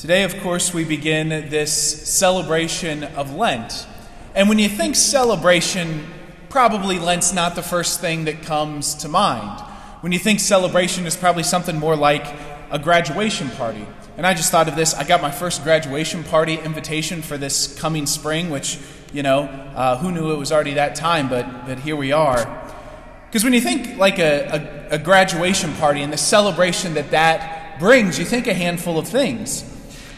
Today, of course, we begin this celebration of Lent. And when you think celebration, probably Lent's not the first thing that comes to mind. When you think celebration, is probably something more like a graduation party. And I just thought of this. I got my first graduation party invitation for this coming spring, which, you know, uh, who knew it was already that time, but, but here we are. Because when you think like a, a, a graduation party and the celebration that that brings, you think a handful of things.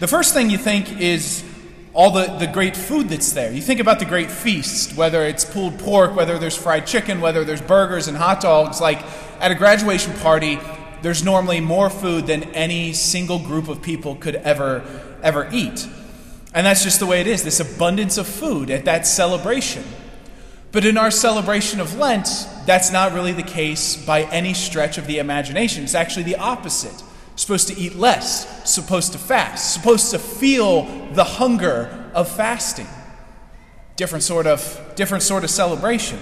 The first thing you think is all the, the great food that's there. You think about the great feast, whether it's pulled pork, whether there's fried chicken, whether there's burgers and hot dogs. Like at a graduation party, there's normally more food than any single group of people could ever, ever eat. And that's just the way it is this abundance of food at that celebration. But in our celebration of Lent, that's not really the case by any stretch of the imagination. It's actually the opposite supposed to eat less, supposed to fast, supposed to feel the hunger of fasting. Different sort of different sort of celebration.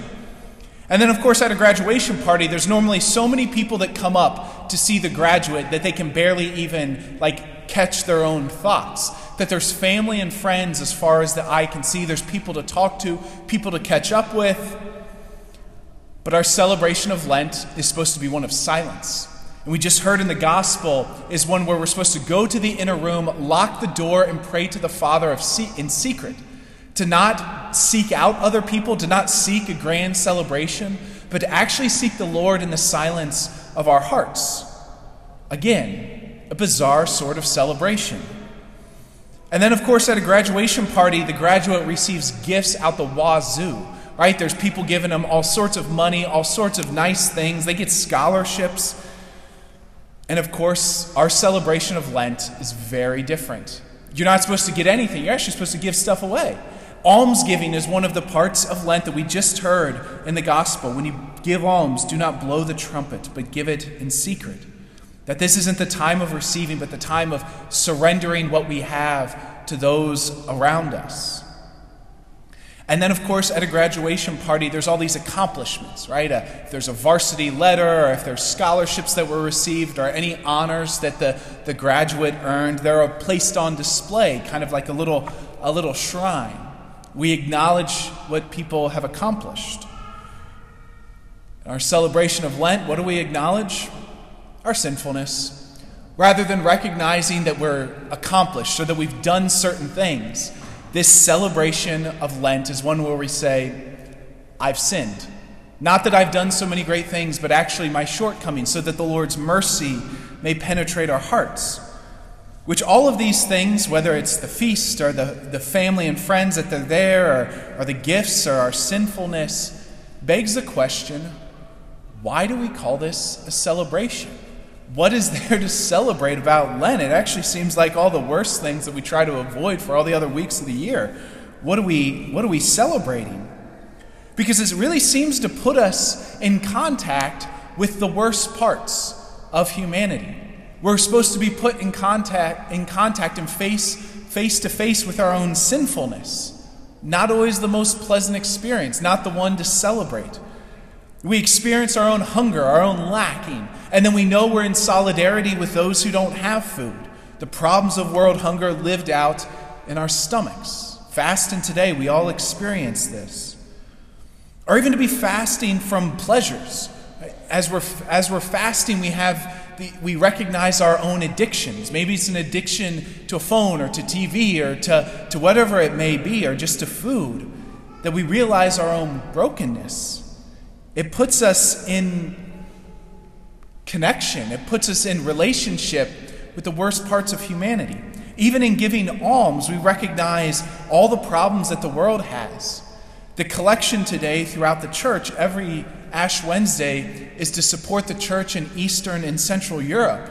And then of course at a graduation party there's normally so many people that come up to see the graduate that they can barely even like catch their own thoughts. That there's family and friends as far as the eye can see, there's people to talk to, people to catch up with. But our celebration of Lent is supposed to be one of silence and we just heard in the gospel is one where we're supposed to go to the inner room, lock the door, and pray to the Father in secret. To not seek out other people, to not seek a grand celebration, but to actually seek the Lord in the silence of our hearts. Again, a bizarre sort of celebration. And then, of course, at a graduation party, the graduate receives gifts out the wazoo, right? There's people giving them all sorts of money, all sorts of nice things. They get scholarships. And of course, our celebration of Lent is very different. You're not supposed to get anything, you're actually supposed to give stuff away. Almsgiving is one of the parts of Lent that we just heard in the gospel. When you give alms, do not blow the trumpet, but give it in secret. That this isn't the time of receiving, but the time of surrendering what we have to those around us. And then, of course, at a graduation party, there's all these accomplishments, right? Uh, if there's a varsity letter, or if there's scholarships that were received, or any honors that the, the graduate earned, they're placed on display, kind of like a little, a little shrine. We acknowledge what people have accomplished. In our celebration of Lent, what do we acknowledge? Our sinfulness. Rather than recognizing that we're accomplished or that we've done certain things, this celebration of Lent is one where we say, I've sinned. Not that I've done so many great things, but actually my shortcomings, so that the Lord's mercy may penetrate our hearts. Which all of these things, whether it's the feast or the, the family and friends that they're there, or, or the gifts or our sinfulness, begs the question why do we call this a celebration? What is there to celebrate about Lent? It actually seems like all the worst things that we try to avoid for all the other weeks of the year. What are we, what are we celebrating? Because it really seems to put us in contact with the worst parts of humanity. We're supposed to be put in contact, in contact and face, face to face with our own sinfulness. Not always the most pleasant experience, not the one to celebrate. We experience our own hunger, our own lacking, and then we know we're in solidarity with those who don't have food. The problems of world hunger lived out in our stomachs. Fasting today, we all experience this. Or even to be fasting from pleasures. As we're, as we're fasting, we have we recognize our own addictions. Maybe it's an addiction to a phone or to TV or to, to whatever it may be, or just to food, that we realize our own brokenness it puts us in connection, it puts us in relationship with the worst parts of humanity. Even in giving alms, we recognize all the problems that the world has. The collection today throughout the church, every Ash Wednesday, is to support the church in Eastern and Central Europe.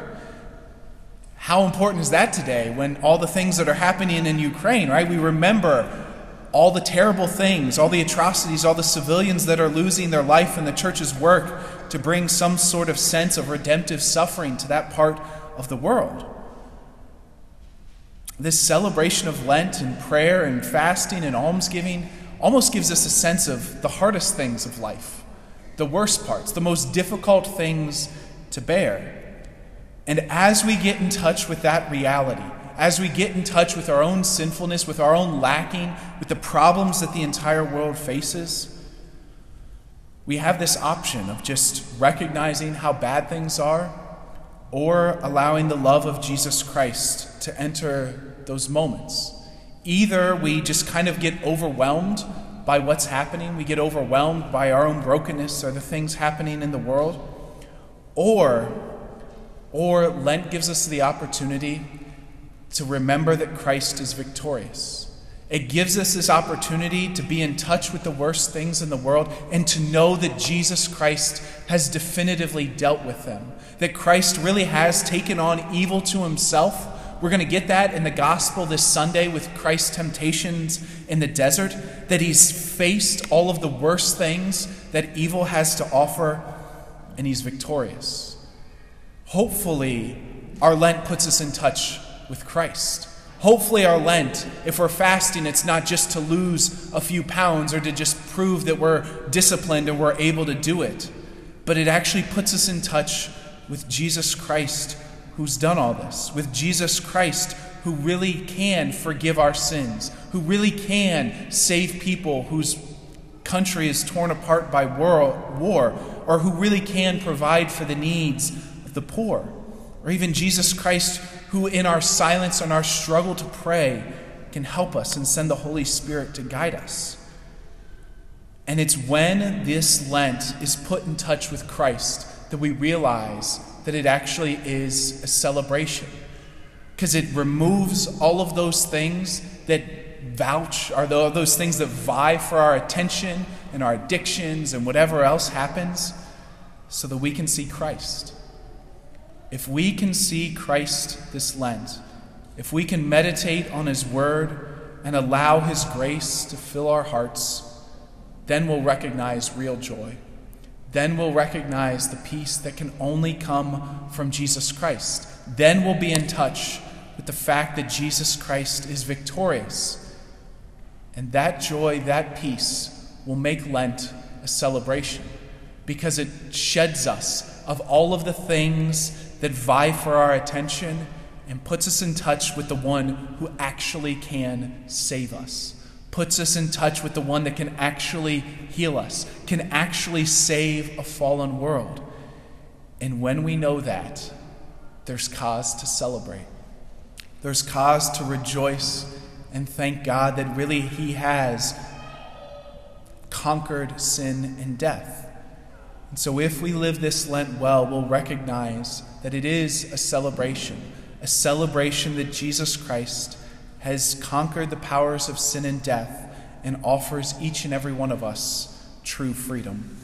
How important is that today when all the things that are happening in Ukraine, right? We remember all the terrible things, all the atrocities, all the civilians that are losing their life in the church's work to bring some sort of sense of redemptive suffering to that part of the world. This celebration of Lent and prayer and fasting and almsgiving almost gives us a sense of the hardest things of life, the worst parts, the most difficult things to bear. And as we get in touch with that reality, as we get in touch with our own sinfulness, with our own lacking, with the problems that the entire world faces, we have this option of just recognizing how bad things are or allowing the love of Jesus Christ to enter those moments. Either we just kind of get overwhelmed by what's happening, we get overwhelmed by our own brokenness or the things happening in the world, or or Lent gives us the opportunity to remember that Christ is victorious. It gives us this opportunity to be in touch with the worst things in the world and to know that Jesus Christ has definitively dealt with them. That Christ really has taken on evil to himself. We're going to get that in the gospel this Sunday with Christ's temptations in the desert. That he's faced all of the worst things that evil has to offer and he's victorious. Hopefully, our Lent puts us in touch with Christ. Hopefully, our Lent, if we're fasting, it's not just to lose a few pounds or to just prove that we're disciplined and we're able to do it, but it actually puts us in touch with Jesus Christ who's done all this, with Jesus Christ who really can forgive our sins, who really can save people whose country is torn apart by war, or who really can provide for the needs of the poor, or even Jesus Christ who, in our silence and our struggle to pray, can help us and send the Holy Spirit to guide us. And it's when this Lent is put in touch with Christ that we realize that it actually is a celebration. Because it removes all of those things that vouch, are those things that vie for our attention and our addictions and whatever else happens, so that we can see Christ. If we can see Christ this Lent, if we can meditate on His Word and allow His grace to fill our hearts, then we'll recognize real joy. Then we'll recognize the peace that can only come from Jesus Christ. Then we'll be in touch with the fact that Jesus Christ is victorious. And that joy, that peace, will make Lent a celebration because it sheds us of all of the things that vie for our attention and puts us in touch with the one who actually can save us, puts us in touch with the one that can actually heal us, can actually save a fallen world. And when we know that, there's cause to celebrate. There's cause to rejoice and thank God that really He has conquered sin and death. And so, if we live this Lent well, we'll recognize that it is a celebration, a celebration that Jesus Christ has conquered the powers of sin and death and offers each and every one of us true freedom.